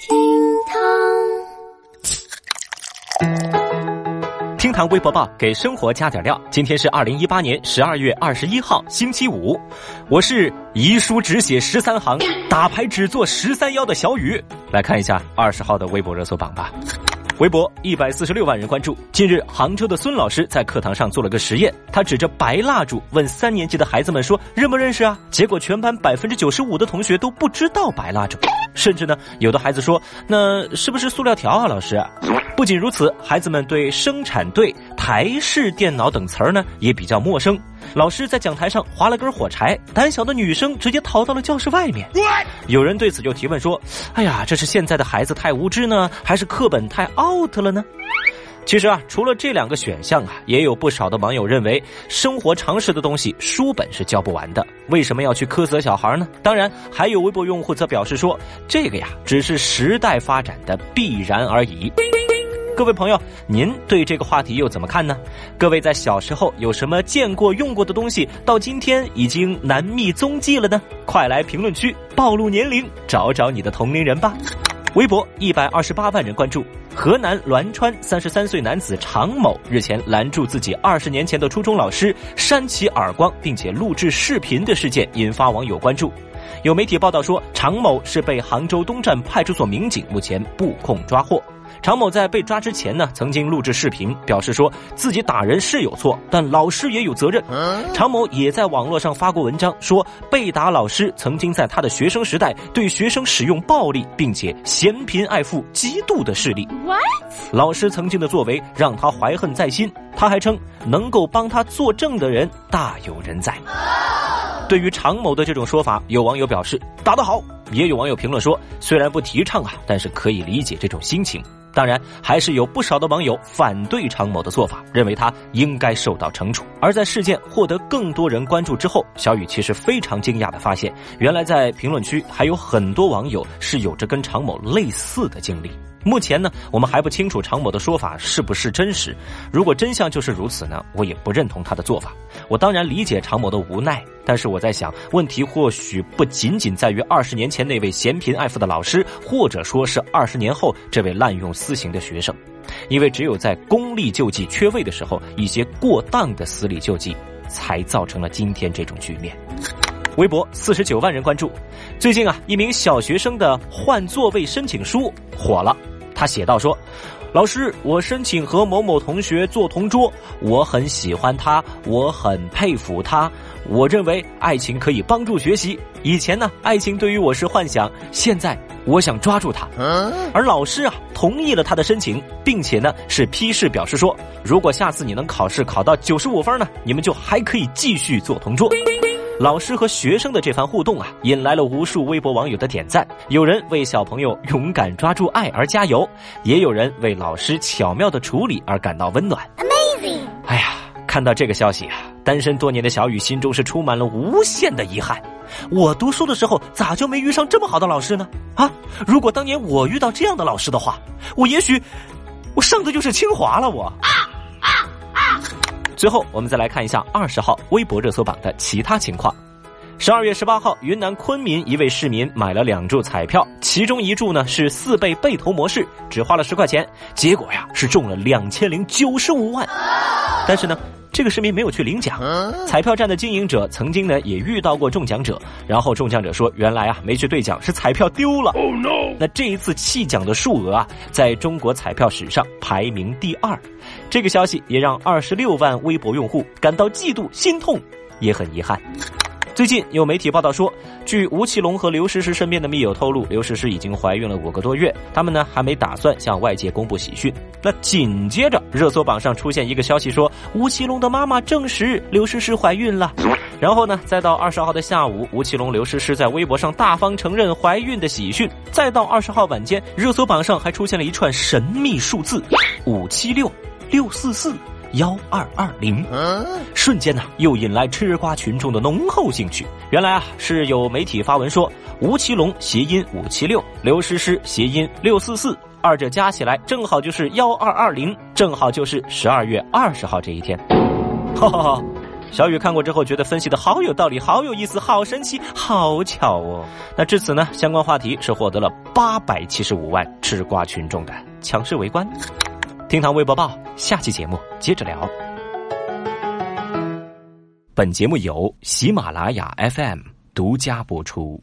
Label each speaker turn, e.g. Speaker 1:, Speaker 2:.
Speaker 1: 厅堂，厅堂微博报给生活加点料。今天是二零一八年十二月二十一号，星期五。我是遗书只写十三行，打牌只做十三幺的小雨。来看一下二十号的微博热搜榜吧。微博一百四十六万人关注。近日，杭州的孙老师在课堂上做了个实验，他指着白蜡烛问三年级的孩子们说：“认不认识啊？”结果全班百分之九十五的同学都不知道白蜡烛，甚至呢，有的孩子说：“那是不是塑料条啊，老师？”不仅如此，孩子们对生产队、台式电脑等词儿呢也比较陌生。老师在讲台上划了根火柴，胆小的女生直接逃到了教室外面。有人对此就提问说：“哎呀，这是现在的孩子太无知呢，还是课本太 out 了呢？”其实啊，除了这两个选项啊，也有不少的网友认为，生活常识的东西书本是教不完的，为什么要去苛责小孩呢？当然，还有微博用户则表示说：“这个呀，只是时代发展的必然而已。”各位朋友，您对这个话题又怎么看呢？各位在小时候有什么见过、用过的东西，到今天已经难觅踪迹了呢？快来评论区暴露年龄，找找你的同龄人吧！微博一百二十八万人关注。河南栾川三十三岁男子常某日前拦住自己二十年前的初中老师，扇其耳光，并且录制视频的事件引发网友关注。有媒体报道说，常某是被杭州东站派出所民警目前布控抓获。常某在被抓之前呢，曾经录制视频，表示说自己打人是有错，但老师也有责任。常某也在网络上发过文章，说被打老师曾经在他的学生时代对学生使用暴力，并且嫌贫爱富、极度的势力。老师曾经的作为让他怀恨在心。他还称，能够帮他作证的人大有人在。对于常某的这种说法，有网友表示打得好，也有网友评论说，虽然不提倡啊，但是可以理解这种心情。当然，还是有不少的网友反对常某的做法，认为他应该受到惩处。而在事件获得更多人关注之后，小雨其实非常惊讶的发现，原来在评论区还有很多网友是有着跟常某类似的经历。目前呢，我们还不清楚常某的说法是不是真实。如果真相就是如此呢，我也不认同他的做法。我当然理解常某的无奈，但是我在想，问题或许不仅仅在于二十年前那位嫌贫爱富的老师，或者说是二十年后这位滥用私刑的学生，因为只有在公立救济缺位的时候，一些过当的私立救济，才造成了今天这种局面。微博四十九万人关注，最近啊，一名小学生的换座位申请书火了。他写道：“说，老师，我申请和某某同学做同桌，我很喜欢他，我很佩服他，我认为爱情可以帮助学习。以前呢，爱情对于我是幻想，现在我想抓住他。而老师啊，同意了他的申请，并且呢是批示表示说，如果下次你能考试考到九十五分呢，你们就还可以继续做同桌。”老师和学生的这番互动啊，引来了无数微博网友的点赞。有人为小朋友勇敢抓住爱而加油，也有人为老师巧妙的处理而感到温暖。Amazing！哎呀，看到这个消息啊，单身多年的小雨心中是充满了无限的遗憾。我读书的时候咋就没遇上这么好的老师呢？啊，如果当年我遇到这样的老师的话，我也许我上的就是清华了。我。最后，我们再来看一下二十号微博热搜榜的其他情况。十二月十八号，云南昆明一位市民买了两注彩票，其中一注呢是四倍倍投模式，只花了十块钱，结果呀是中了两千零九十五万。但是呢，这个市民没有去领奖。彩票站的经营者曾经呢也遇到过中奖者，然后中奖者说，原来啊没去兑奖，是彩票丢了。那这一次弃奖的数额啊，在中国彩票史上排名第二。这个消息也让二十六万微博用户感到嫉妒、心痛，也很遗憾。最近有媒体报道说，据吴奇隆和刘诗诗身边的密友透露，刘诗诗已经怀孕了五个多月，他们呢还没打算向外界公布喜讯。那紧接着热搜榜上出现一个消息说，吴奇隆的妈妈证实刘诗诗怀孕了。然后呢，再到二十号的下午，吴奇隆、刘诗诗在微博上大方承认怀孕的喜讯。再到二十号晚间，热搜榜上还出现了一串神秘数字：五七六。六四四幺二二零。瞬间呢又引来吃瓜群众的浓厚兴趣。原来啊是有媒体发文说吴奇隆谐音五七六刘诗诗谐音六四四二者加起来正好就是幺二二零正好就是十二月二十号这一天。哈哈哈小雨看过之后觉得分析的好有道理好有意思好神奇好巧哦。那至此呢相关话题是获得了八百七十五万吃瓜群众的强势围观。厅堂微博报下期节目接着聊。本节目由喜马拉雅 fm 独家播出。